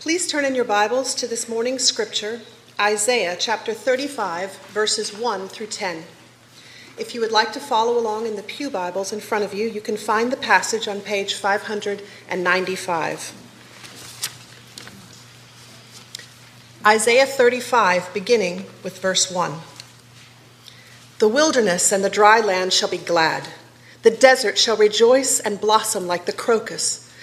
Please turn in your Bibles to this morning's scripture, Isaiah chapter 35, verses 1 through 10. If you would like to follow along in the Pew Bibles in front of you, you can find the passage on page 595. Isaiah 35, beginning with verse 1. The wilderness and the dry land shall be glad. The desert shall rejoice and blossom like the crocus.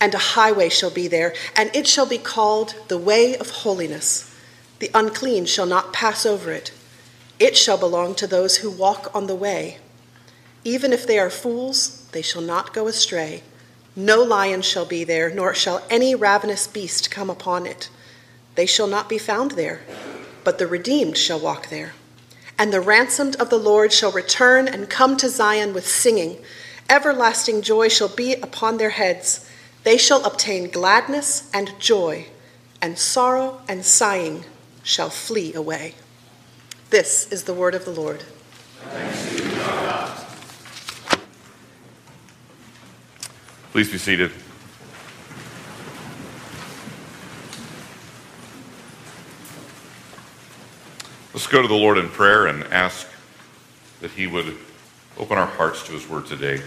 and a highway shall be there, and it shall be called the way of holiness. The unclean shall not pass over it. It shall belong to those who walk on the way. Even if they are fools, they shall not go astray. No lion shall be there, nor shall any ravenous beast come upon it. They shall not be found there, but the redeemed shall walk there. And the ransomed of the Lord shall return and come to Zion with singing. Everlasting joy shall be upon their heads. They shall obtain gladness and joy, and sorrow and sighing shall flee away. This is the word of the Lord. Please be seated. Let's go to the Lord in prayer and ask that He would open our hearts to His word today.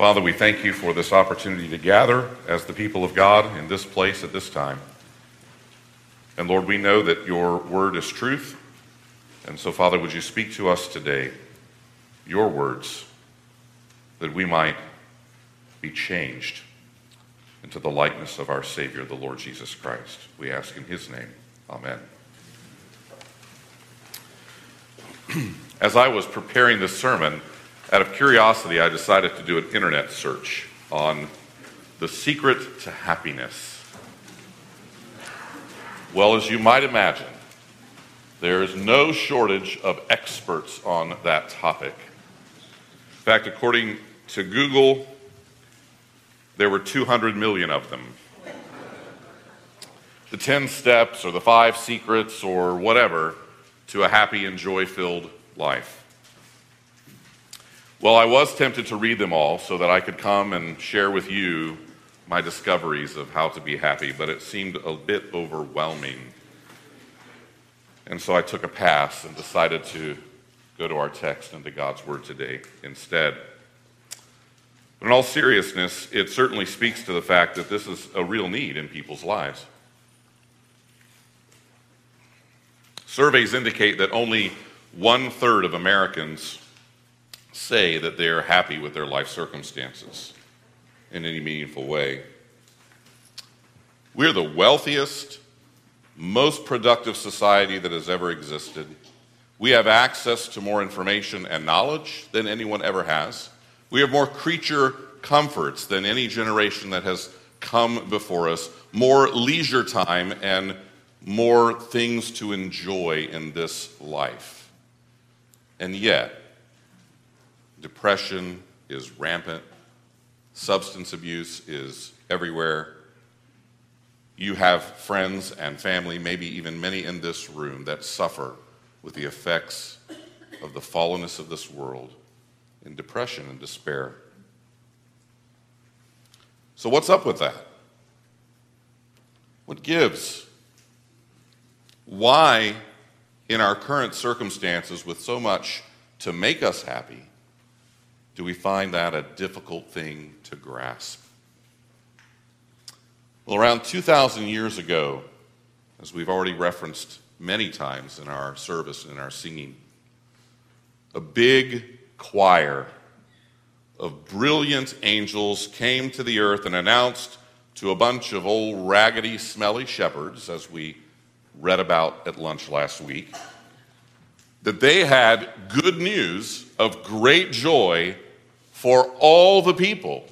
Father, we thank you for this opportunity to gather as the people of God in this place at this time. And Lord, we know that your word is truth. And so, Father, would you speak to us today, your words, that we might be changed into the likeness of our Savior, the Lord Jesus Christ. We ask in his name. Amen. As I was preparing this sermon, out of curiosity, I decided to do an internet search on the secret to happiness. Well, as you might imagine, there is no shortage of experts on that topic. In fact, according to Google, there were 200 million of them. The 10 steps or the five secrets or whatever to a happy and joy filled life. Well, I was tempted to read them all so that I could come and share with you my discoveries of how to be happy, but it seemed a bit overwhelming. And so I took a pass and decided to go to our text and to God's Word today instead. But in all seriousness, it certainly speaks to the fact that this is a real need in people's lives. Surveys indicate that only one third of Americans say that they are happy with their life circumstances in any meaningful way. We're the wealthiest, most productive society that has ever existed. We have access to more information and knowledge than anyone ever has. We have more creature comforts than any generation that has come before us, more leisure time, and more things to enjoy in this life. And yet, Depression is rampant. Substance abuse is everywhere. You have friends and family, maybe even many in this room, that suffer with the effects of the fallenness of this world in depression and despair. So, what's up with that? What gives? Why, in our current circumstances, with so much to make us happy, do we find that a difficult thing to grasp? Well, around 2,000 years ago, as we've already referenced many times in our service and in our singing. A big choir of brilliant angels came to the earth and announced to a bunch of old raggedy, smelly shepherds, as we read about at lunch last week, that they had good news of great joy for all the people.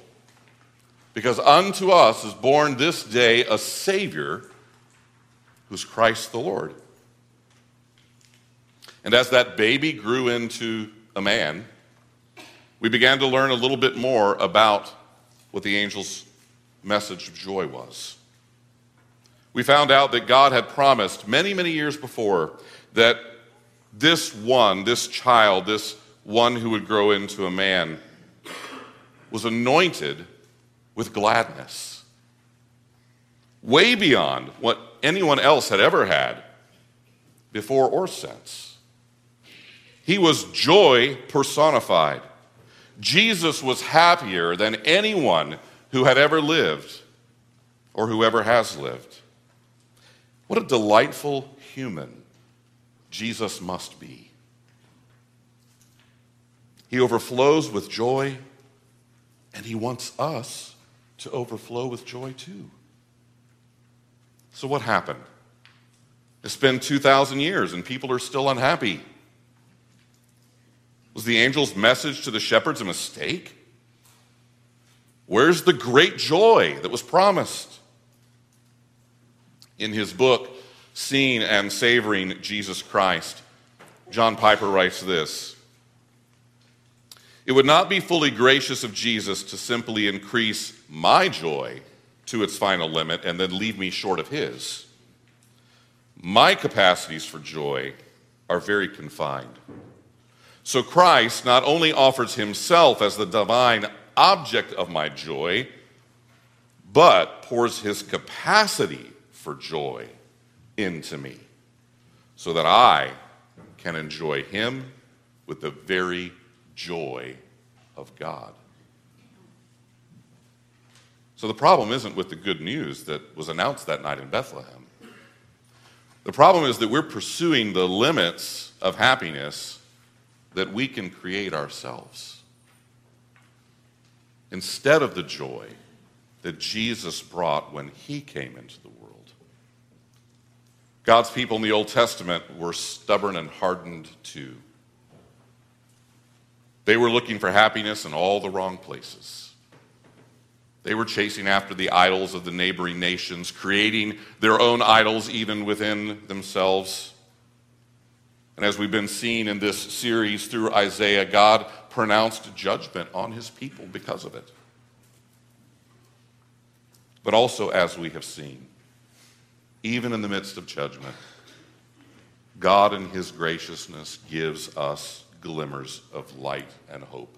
Because unto us is born this day a Savior who's Christ the Lord. And as that baby grew into a man, we began to learn a little bit more about what the angel's message of joy was. We found out that God had promised many, many years before that this one, this child, this one who would grow into a man, was anointed with gladness. Way beyond what anyone else had ever had before or since. He was joy personified. Jesus was happier than anyone who had ever lived or whoever has lived. What a delightful human Jesus must be. He overflows with joy, and he wants us to overflow with joy too. So, what happened? It's been 2,000 years and people are still unhappy. Was the angel's message to the shepherds a mistake? Where's the great joy that was promised? In his book, Seeing and Savoring Jesus Christ, John Piper writes this It would not be fully gracious of Jesus to simply increase my joy to its final limit and then leave me short of his. My capacities for joy are very confined. So Christ not only offers himself as the divine object of my joy, but pours his capacity for joy into me so that I can enjoy him with the very joy of God. So the problem isn't with the good news that was announced that night in Bethlehem. The problem is that we're pursuing the limits of happiness that we can create ourselves instead of the joy that Jesus brought when he came into the world. God's people in the Old Testament were stubborn and hardened too. They were looking for happiness in all the wrong places. They were chasing after the idols of the neighboring nations, creating their own idols even within themselves. And as we've been seeing in this series through Isaiah, God pronounced judgment on his people because of it. But also, as we have seen, even in the midst of judgment, God in his graciousness gives us glimmers of light and hope.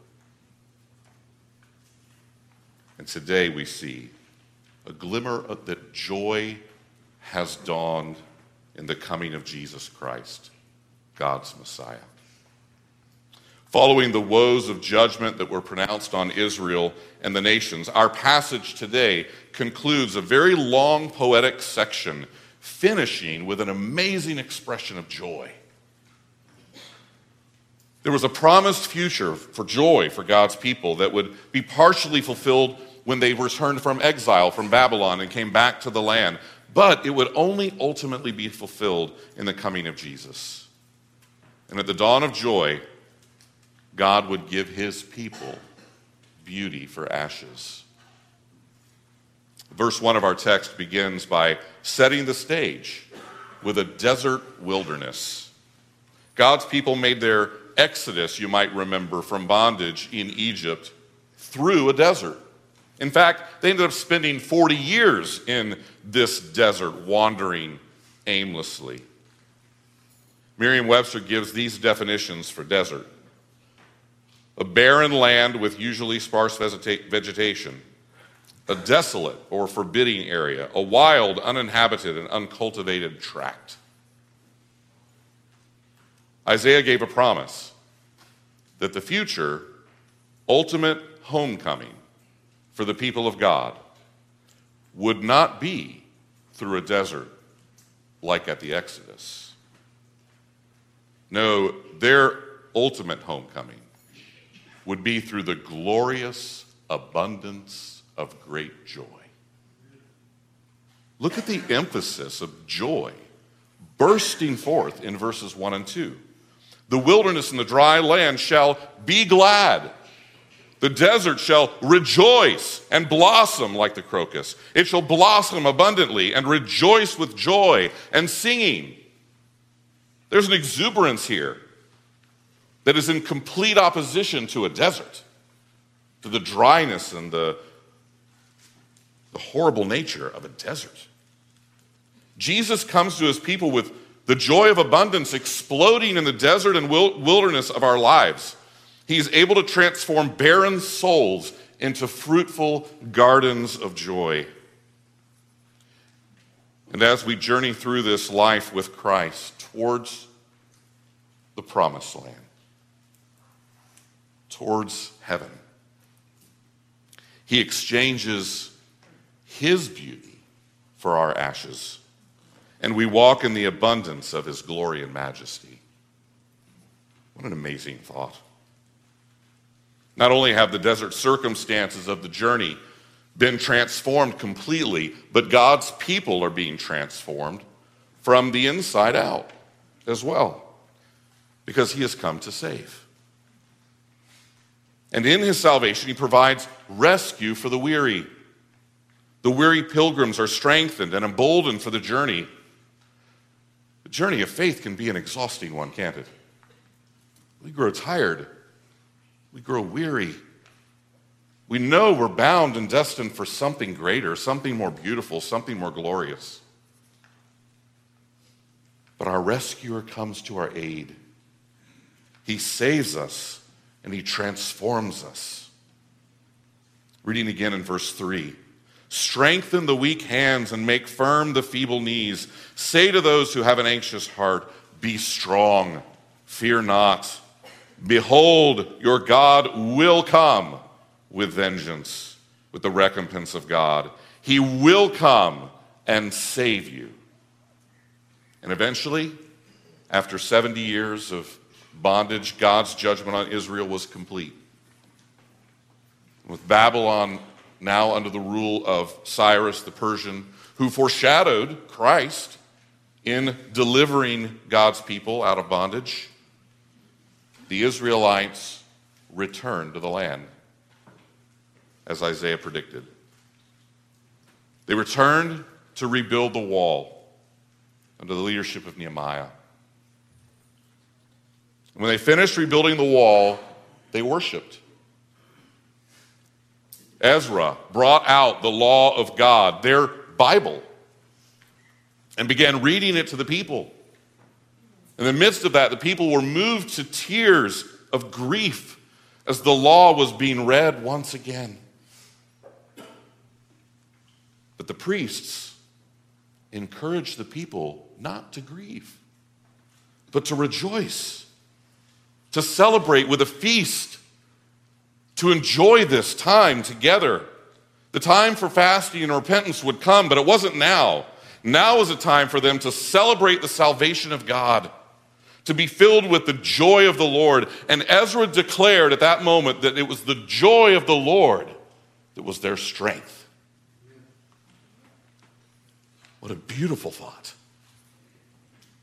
And today we see a glimmer of, that joy has dawned in the coming of Jesus Christ, God's Messiah. Following the woes of judgment that were pronounced on Israel and the nations, our passage today concludes a very long poetic section, finishing with an amazing expression of joy. There was a promised future for joy for God's people that would be partially fulfilled when they returned from exile from Babylon and came back to the land, but it would only ultimately be fulfilled in the coming of Jesus. And at the dawn of joy, God would give his people beauty for ashes. Verse 1 of our text begins by setting the stage with a desert wilderness. God's people made their exodus, you might remember, from bondage in Egypt through a desert. In fact, they ended up spending 40 years in this desert, wandering aimlessly. Merriam Webster gives these definitions for desert a barren land with usually sparse vegetation, a desolate or forbidding area, a wild, uninhabited, and uncultivated tract. Isaiah gave a promise that the future, ultimate homecoming for the people of God would not be through a desert, like at the Exodus. No, their ultimate homecoming would be through the glorious abundance of great joy. Look at the emphasis of joy bursting forth in verses 1 and 2. The wilderness and the dry land shall be glad. The desert shall rejoice and blossom like the crocus. It shall blossom abundantly and rejoice with joy and singing. There's an exuberance here that is in complete opposition to a desert, to the dryness and the, the horrible nature of a desert. Jesus comes to his people with the joy of abundance exploding in the desert and wilderness of our lives. He's able to transform barren souls into fruitful gardens of joy. And as we journey through this life with Christ towards the promised land, towards heaven, he exchanges his beauty for our ashes and we walk in the abundance of his glory and majesty. What an amazing thought. Not only have the desert circumstances of the journey been transformed completely, but God's people are being transformed from the inside out as well, because he has come to save. And in his salvation, he provides rescue for the weary. The weary pilgrims are strengthened and emboldened for the journey The journey of faith can be an exhausting one, can't it? We grow tired. We grow weary. We know we're bound and destined for something greater, something more beautiful, something more glorious. But our rescuer comes to our aid. He saves us and he transforms us. Reading again in verse 3 Strengthen the weak hands and make firm the feeble knees. Say to those who have an anxious heart, Be strong, fear not. Behold, your God will come with vengeance, with the recompense of God. He will come and save you. And eventually, after 70 years of bondage, God's judgment on Israel was complete. With Babylon now under the rule of Cyrus the Persian, who foreshadowed Christ in delivering God's people out of bondage, the Israelites returned to the land, as Isaiah predicted. They returned to rebuild the wall under the leadership of Nehemiah. When they finished rebuilding the wall, they worshiped. Ezra brought out the law of God, their Bible, and began reading it to the people. In the midst of that, the people were moved to tears of grief as the law was being read once again. But the priests encouraged the people not to grieve, but to rejoice, to celebrate with a feast to enjoy this time together. The time for fasting and repentance would come, but it wasn't now. Now was a time for them to celebrate the salvation of God, to be filled with the joy of the Lord. And Ezra declared at that moment that it was the joy of the Lord that was their strength. What a beautiful thought.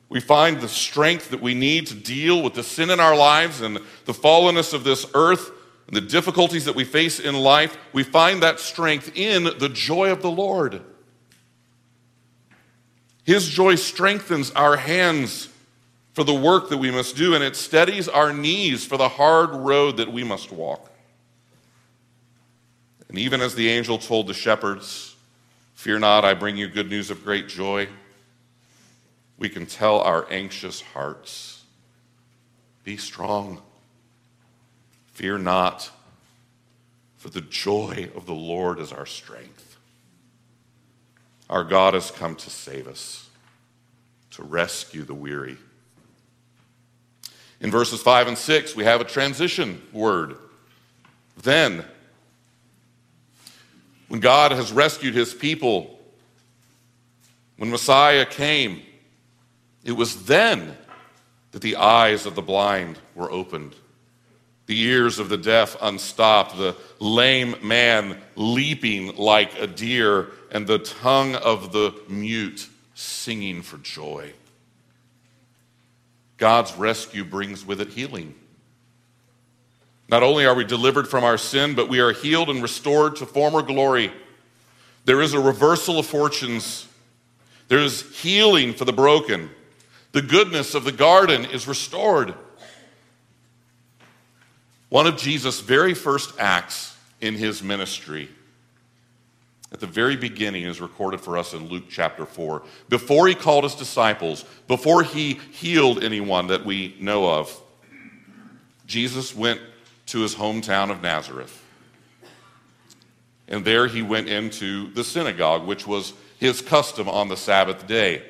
We find the strength that we need to deal with the sin in our lives and the fallenness of this earth and the difficulties that we face in life, we find that strength in the joy of the Lord. His joy strengthens our hands for the work that we must do, and it steadies our knees for the hard road that we must walk. And even as the angel told the shepherds, Fear not, I bring you good news of great joy, we can tell our anxious hearts, Be strong. Fear not, for the joy of the Lord is our strength. Our God has come to save us, to rescue the weary. In verses 5 and 6, we have a transition word. Then, when God has rescued his people, when Messiah came, It was then that the eyes of the blind were opened, the ears of the deaf unstopped, the lame man leaping like a deer, and the tongue of the mute singing for joy. God's rescue brings with it healing. Not only are we delivered from our sin, but we are healed and restored to former glory. There is a reversal of fortunes. There is healing for the broken. The goodness of the garden is restored. One of Jesus' very first acts in his ministry, at the very beginning, is recorded for us in Luke chapter 4. Before he called his disciples, before he healed anyone that we know of, Jesus went to his hometown of Nazareth. And there he went into the synagogue, which was his custom on the Sabbath day.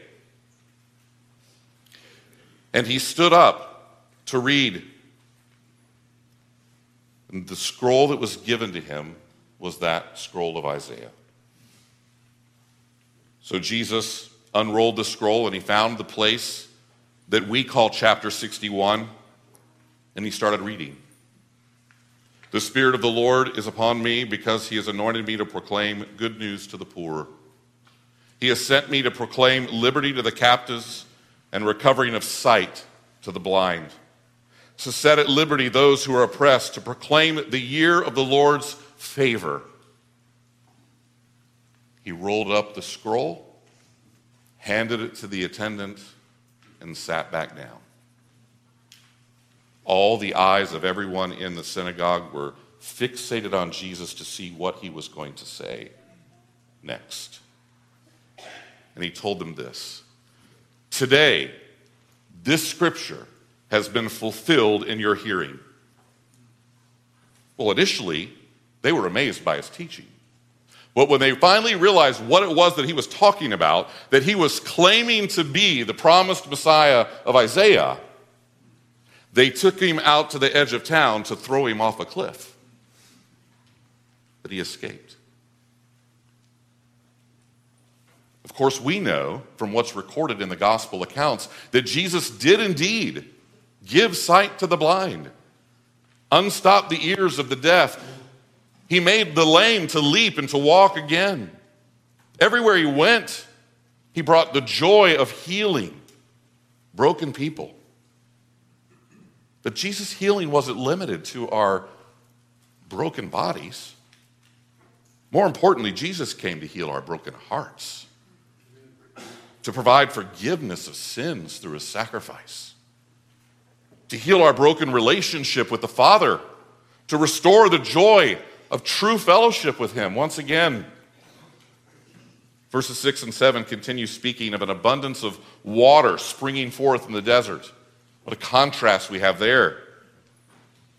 And he stood up to read. And the scroll that was given to him was that scroll of Isaiah. So Jesus unrolled the scroll and he found the place that we call chapter 61 and he started reading. The Spirit of the Lord is upon me because he has anointed me to proclaim good news to the poor. He has sent me to proclaim liberty to the captives and recovering of sight to the blind, to set at liberty those who are oppressed, to proclaim the year of the Lord's favor. He rolled up the scroll, handed it to the attendant, and sat back down. All the eyes of everyone in the synagogue were fixated on Jesus to see what he was going to say next. And he told them this Today, this scripture has been fulfilled in your hearing. Well, initially, they were amazed by his teaching. But when they finally realized what it was that he was talking about, that he was claiming to be the promised Messiah of Isaiah, they took him out to the edge of town to throw him off a cliff. But he escaped. Of course, we know from what's recorded in the gospel accounts that Jesus did indeed give sight to the blind, unstop the ears of the deaf. He made the lame to leap and to walk again. Everywhere he went, he brought the joy of healing broken people. But Jesus' healing wasn't limited to our broken bodies. More importantly, Jesus came to heal our broken hearts, to provide forgiveness of sins through his sacrifice, to heal our broken relationship with the Father, to restore the joy of true fellowship with him once again. Verses 6 and 7 continue speaking of an abundance of water springing forth in the desert. What a contrast we have there.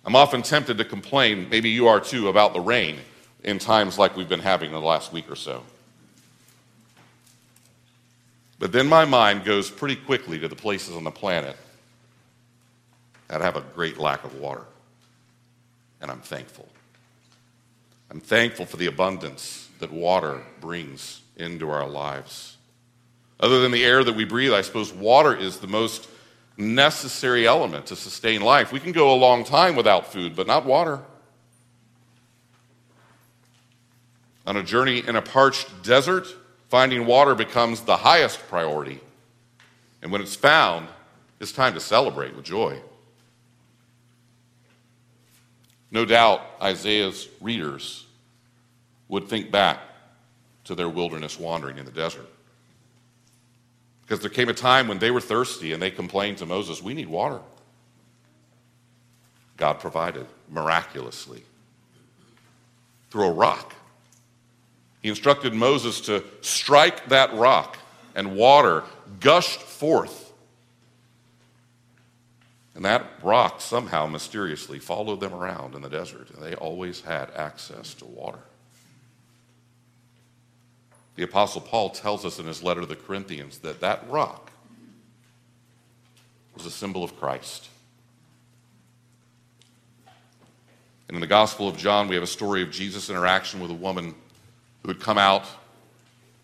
I'm often tempted to complain, maybe you are too, about the rain in times like we've been having in the last week or so. But then my mind goes pretty quickly to the places on the planet that have a great lack of water. And I'm thankful. I'm thankful for the abundance that water brings into our lives. Other than the air that we breathe, I suppose water is the most necessary element to sustain life. We can go a long time without food, but not water. On a journey in a parched desert, finding water becomes the highest priority. And when it's found, it's time to celebrate with joy. No doubt Isaiah's readers would think back to their wilderness wandering in the desert. Because there came a time when they were thirsty and they complained to Moses, We need water. God provided miraculously through a rock. He instructed Moses to strike that rock, and water gushed forth. And that rock somehow mysteriously followed them around in the desert, and they always had access to water. The Apostle Paul tells us in his letter to the Corinthians that that rock was a symbol of Christ. And in the Gospel of John, we have a story of Jesus' interaction with a woman who had come out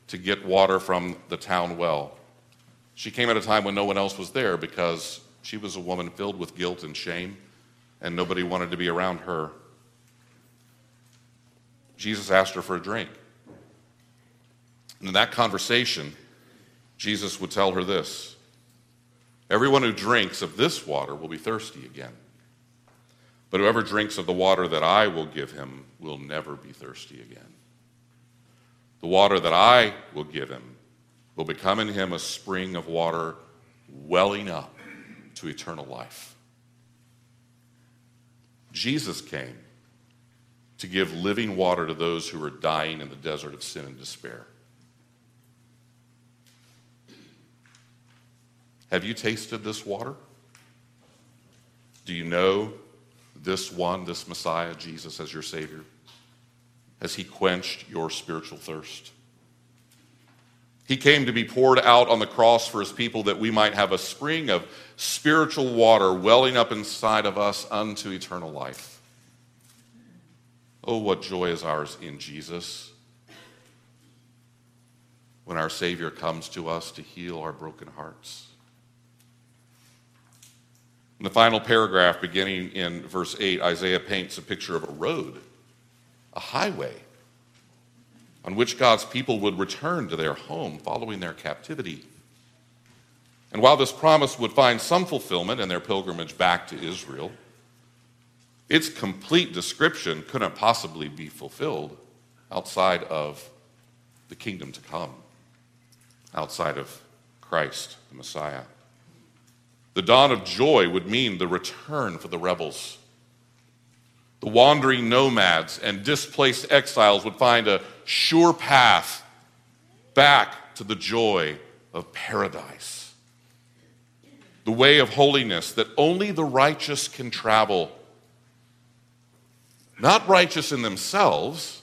to get water from the town well. She came at a time when no one else was there because she was a woman filled with guilt and shame, and nobody wanted to be around her. Jesus asked her for a drink. And in that conversation, Jesus would tell her this Everyone who drinks of this water will be thirsty again. But whoever drinks of the water that I will give him will never be thirsty again. The water that I will give him will become in him a spring of water welling up to eternal life. Jesus came to give living water to those who are dying in the desert of sin and despair. Have you tasted this water? Do you know this one, this Messiah, Jesus, as your Savior? Has He quenched your spiritual thirst? He came to be poured out on the cross for His people that we might have a spring of spiritual water welling up inside of us unto eternal life. Oh, what joy is ours in Jesus when our Savior comes to us to heal our broken hearts. In the final paragraph, beginning in verse 8, Isaiah paints a picture of a road, a highway, on which God's people would return to their home following their captivity. And while this promise would find some fulfillment in their pilgrimage back to Israel, its complete description couldn't possibly be fulfilled outside of the kingdom to come, outside of Christ, the Messiah. The dawn of joy would mean the return for the rebels. The wandering nomads and displaced exiles would find a sure path back to the joy of paradise. The way of holiness that only the righteous can travel. Not righteous in themselves,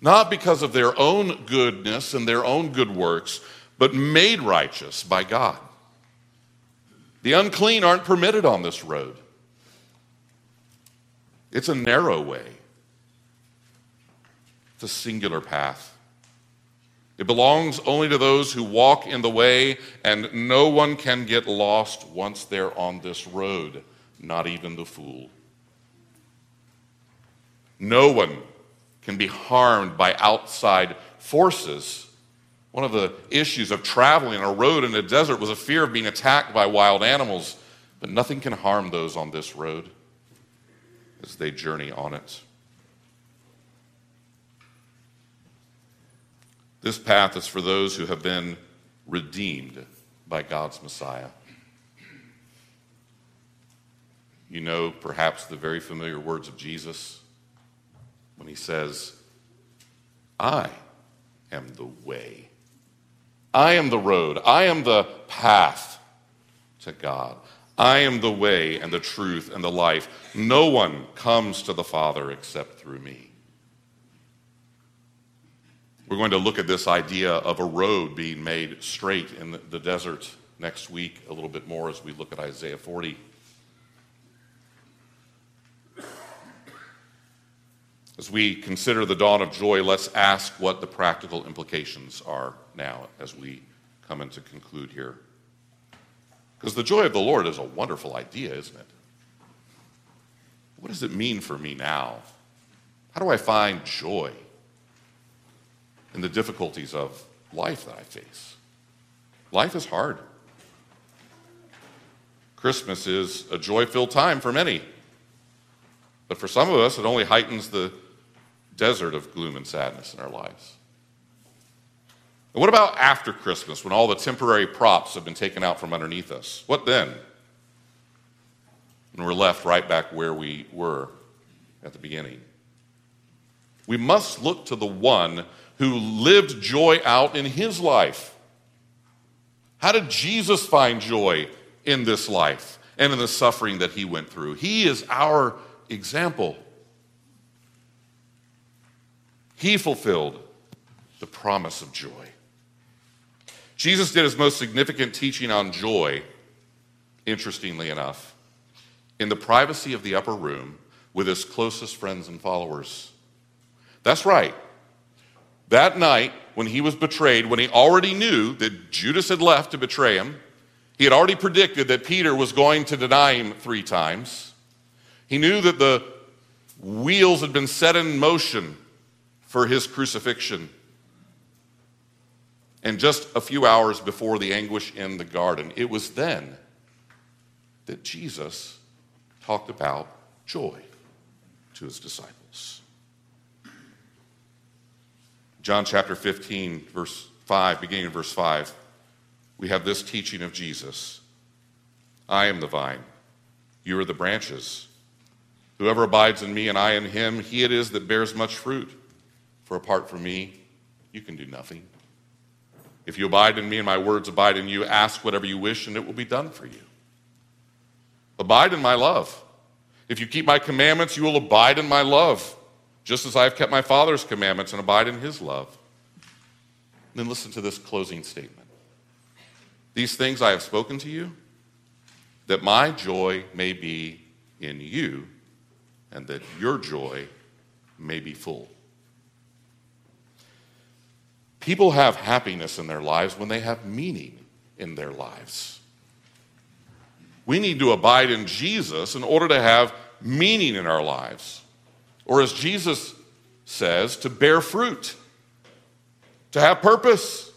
not because of their own goodness and their own good works, but made righteous by God. The unclean aren't permitted on this road. It's a narrow way, it's a singular path. It belongs only to those who walk in the way, and no one can get lost once they're on this road, not even the fool. No one can be harmed by outside forces one of the issues of traveling a road in a desert was a fear of being attacked by wild animals, but nothing can harm those on this road as they journey on it. This path is for those who have been redeemed by God's Messiah. You know, perhaps, the very familiar words of Jesus when he says, I am the way I am the road. I am the path to God. I am the way and the truth and the life. No one comes to the Father except through me. We're going to look at this idea of a road being made straight in the desert next week a little bit more as we look at Isaiah 40. As we consider the dawn of joy, let's ask what the practical implications are now as we come in to conclude here. Because the joy of the Lord is a wonderful idea, isn't it? What does it mean for me now? How do I find joy in the difficulties of life that I face? Life is hard. Christmas is a joy filled time for many. But for some of us, it only heightens the desert of gloom and sadness in our lives. And what about after Christmas when all the temporary props have been taken out from underneath us? What then? And we're left right back where we were at the beginning. We must look to the one who lived joy out in his life. How did Jesus find joy in this life and in the suffering that he went through? He is our example. He fulfilled the promise of joy. Jesus did his most significant teaching on joy, interestingly enough, in the privacy of the upper room with his closest friends and followers. That's right. That night, when he was betrayed, when he already knew that Judas had left to betray him, He had already predicted that Peter was going to deny him three times. He knew that the wheels had been set in motion for his crucifixion. And just a few hours before the anguish in the garden, it was then that Jesus talked about joy to his disciples. John chapter 15, verse 5, beginning in verse 5, we have this teaching of Jesus I am the vine, you are the branches. Whoever abides in me and I in him, he it is that bears much fruit. For apart from me, you can do nothing. If you abide in me and my words abide in you, ask whatever you wish and it will be done for you. Abide in my love. If you keep my commandments, you will abide in my love, just as I have kept my Father's commandments and abide in his love. And then listen to this closing statement. These things I have spoken to you, that my joy may be in you, and that your joy may be full. People have happiness in their lives when they have meaning in their lives. We need to abide in Jesus in order to have meaning in our lives. Or, as Jesus says, to bear fruit, to have purpose.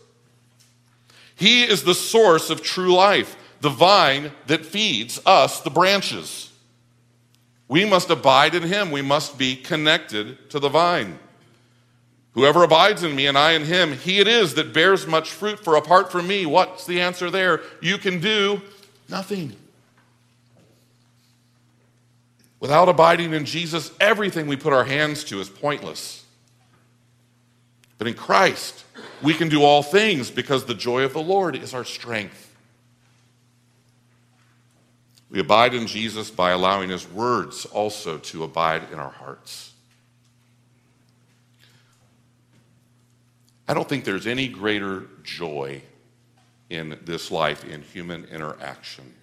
He is the source of true life, the vine that feeds us, the branches. We must abide in him. We must be connected to the vine. Whoever abides in me and I in him, he it is that bears much fruit, for apart from me, what's the answer there? You can do nothing. Without abiding in Jesus, everything we put our hands to is pointless. But in Christ, we can do all things because the joy of the Lord is our strength. We abide in Jesus by allowing his words also to abide in our hearts. I don't think there's any greater joy in this life in human interaction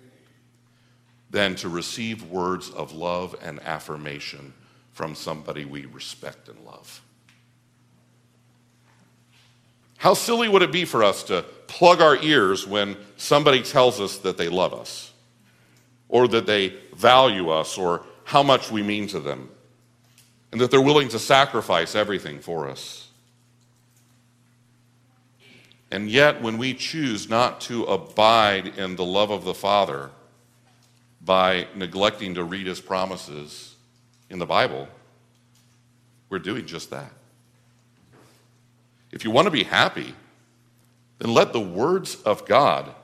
than to receive words of love and affirmation from somebody we respect and love. How silly would it be for us to plug our ears when somebody tells us that they love us, or that they value us, or how much we mean to them, and that they're willing to sacrifice everything for us? And yet, when we choose not to abide in the love of the Father by neglecting to read his promises in the Bible, we're doing just that. If you want to be happy, then let the words of God,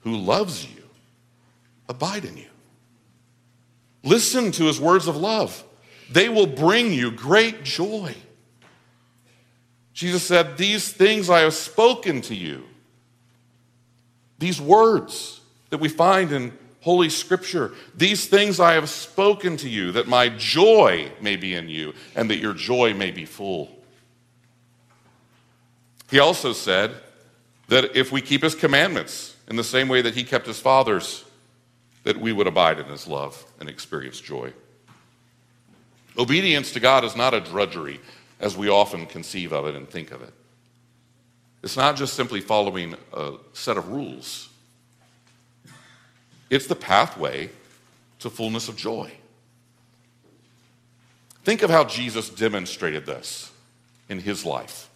who loves you, abide in you. Listen to his words of love, they will bring you great joy. Jesus said, These things I have spoken to you. These words that we find in Holy Scripture, these things I have spoken to you, that my joy may be in you, and that your joy may be full. He also said that if we keep his commandments in the same way that he kept his father's, that we would abide in his love and experience joy. Obedience to God is not a drudgery as we often conceive of it and think of it. It's not just simply following a set of rules, it's the pathway to fullness of joy. Think of how Jesus demonstrated this in his life.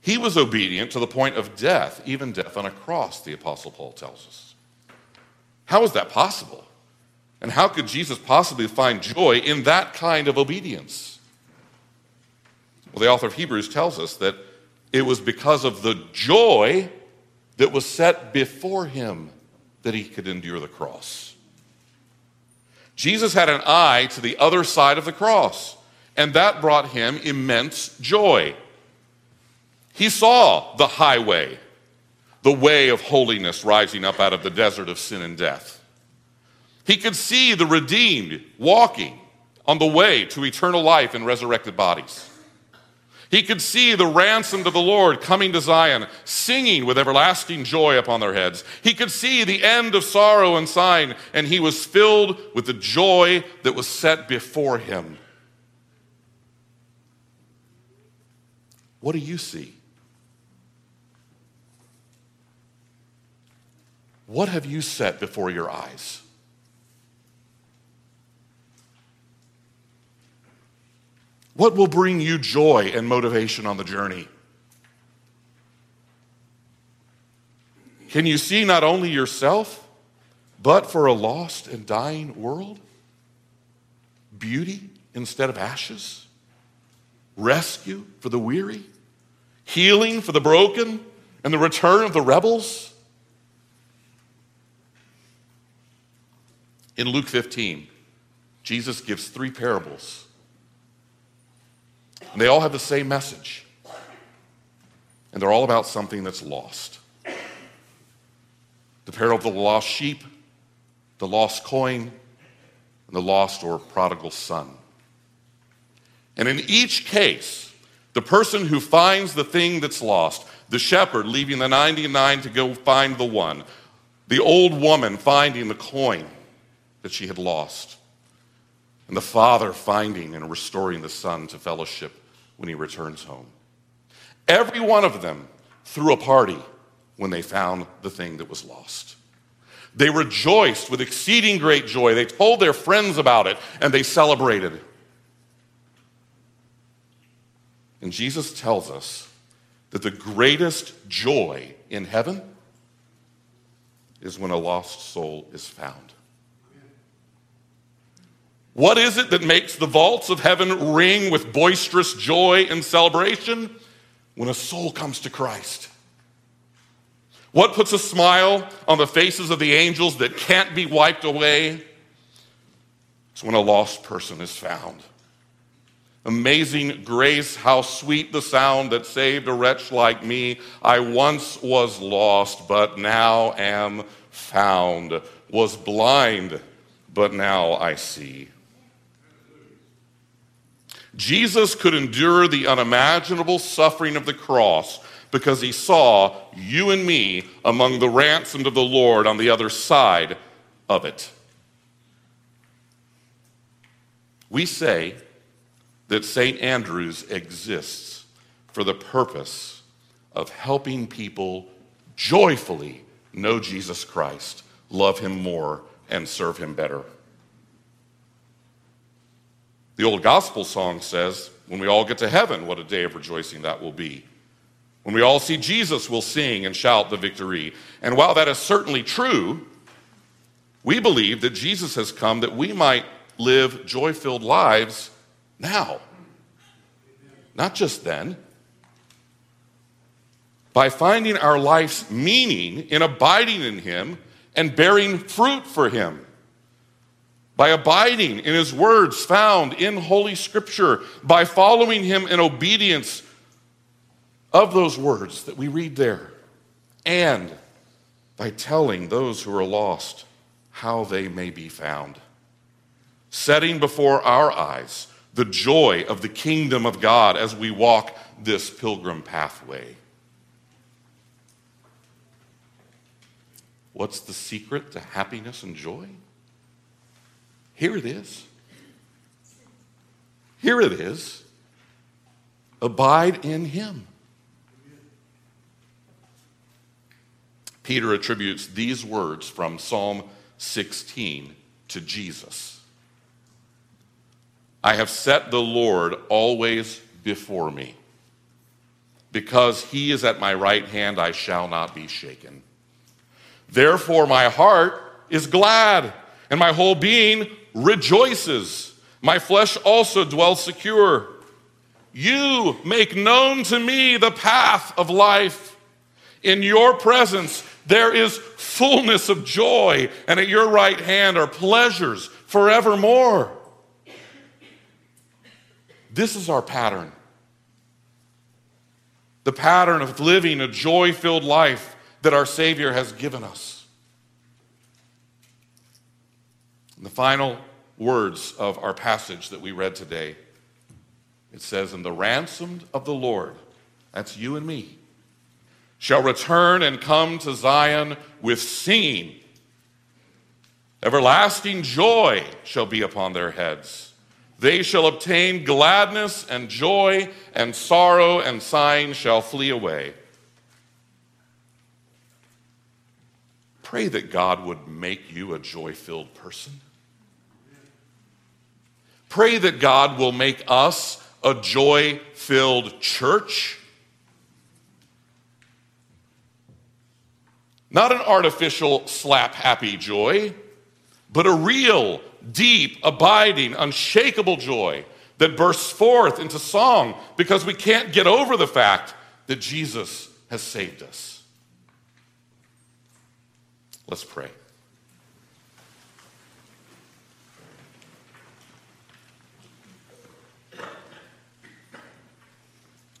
He was obedient to the point of death, even death on a cross, the Apostle Paul tells us. How is that possible? And how could Jesus possibly find joy in that kind of obedience? Well, the author of Hebrews tells us that it was because of the joy that was set before him that he could endure the cross. Jesus had an eye to the other side of the cross, and that brought him immense joy. He saw the highway, the way of holiness rising up out of the desert of sin and death. He could see the redeemed walking on the way to eternal life in resurrected bodies. He could see the ransomed of the Lord coming to Zion, singing with everlasting joy upon their heads. He could see the end of sorrow and sighing, and he was filled with the joy that was set before him. What do you see? What have you set before your eyes? What will bring you joy and motivation on the journey? Can you see not only yourself, but for a lost and dying world? Beauty instead of ashes? Rescue for the weary? Healing for the broken? And the return of the rebels? In Luke 15, Jesus gives three parables. And they all have the same message. And they're all about something that's lost the parable of the lost sheep, the lost coin, and the lost or prodigal son. And in each case, the person who finds the thing that's lost, the shepherd leaving the 99 to go find the one, the old woman finding the coin that she had lost, and the father finding and restoring the son to fellowship when he returns home. Every one of them threw a party when they found the thing that was lost. They rejoiced with exceeding great joy. They told their friends about it and they celebrated. And Jesus tells us that the greatest joy in heaven is when a lost soul is found. What is it that makes the vaults of heaven ring with boisterous joy and celebration? When a soul comes to Christ. What puts a smile on the faces of the angels that can't be wiped away? It's when a lost person is found. Amazing grace, how sweet the sound that saved a wretch like me. I once was lost, but now am found. Was blind, but now I see. Jesus could endure the unimaginable suffering of the cross because he saw you and me among the ransomed of the Lord on the other side of it. We say that St. Andrew's exists for the purpose of helping people joyfully know Jesus Christ, love him more, and serve him better. The old gospel song says, When we all get to heaven, what a day of rejoicing that will be. When we all see Jesus, we'll sing and shout the victory. And while that is certainly true, we believe that Jesus has come that we might live joy filled lives now, not just then. By finding our life's meaning in abiding in Him and bearing fruit for Him by abiding in his words found in Holy Scripture, by following him in obedience of those words that we read there, and by telling those who are lost how they may be found. Setting before our eyes the joy of the kingdom of God as we walk this pilgrim pathway. What's the secret to happiness and joy? Here it is. Here it is. Abide in him. Peter attributes these words from Psalm 16 to Jesus. I have set the Lord always before me. Because he is at my right hand, I shall not be shaken. Therefore, my heart is glad, and my whole being rejoices. My flesh also dwells secure. You make known to me the path of life. In your presence there is fullness of joy, and at your right hand are pleasures forevermore. This is our pattern. The pattern of living a joy filled life that our Savior has given us. The final words of our passage that we read today, it says, And the ransomed of the Lord, that's you and me, shall return and come to Zion with singing. Everlasting joy shall be upon their heads. They shall obtain gladness and joy, and sorrow and sighing shall flee away. pray that God would make you a joy filled person. Pray that God will make us a joy filled church. Not an artificial slap happy joy, but a real, deep, abiding, unshakable joy that bursts forth into song because we can't get over the fact that Jesus has saved us. Let's pray.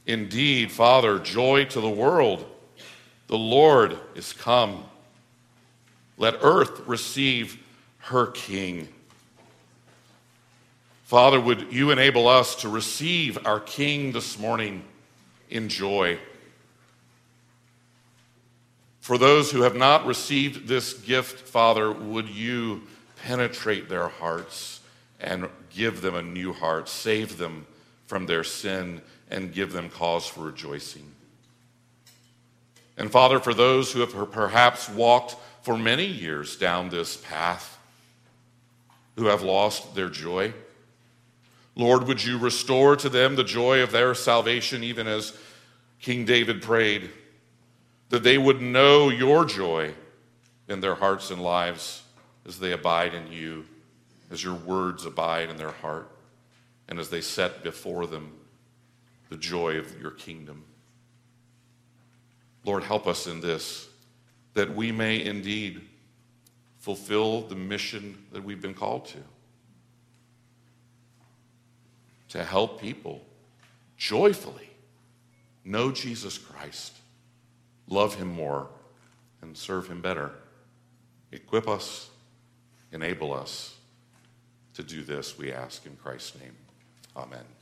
Indeed, Father, joy to the world. The Lord is come. Let earth receive her King. Father, would you enable us to receive our King this morning in joy? For those who have not received this gift, Father, would you penetrate their hearts and give them a new heart, save them from their sin, and give them cause for rejoicing? And Father, for those who have perhaps walked for many years down this path, who have lost their joy, Lord, would you restore to them the joy of their salvation, even as King David prayed? that they would know your joy in their hearts and lives as they abide in you, as your words abide in their heart, and as they set before them the joy of your kingdom. Lord, help us in this, that we may indeed fulfill the mission that we've been called to to help people joyfully know Jesus Christ love Him more, and serve Him better. Equip us, enable us to do this, we ask in Christ's name. Amen.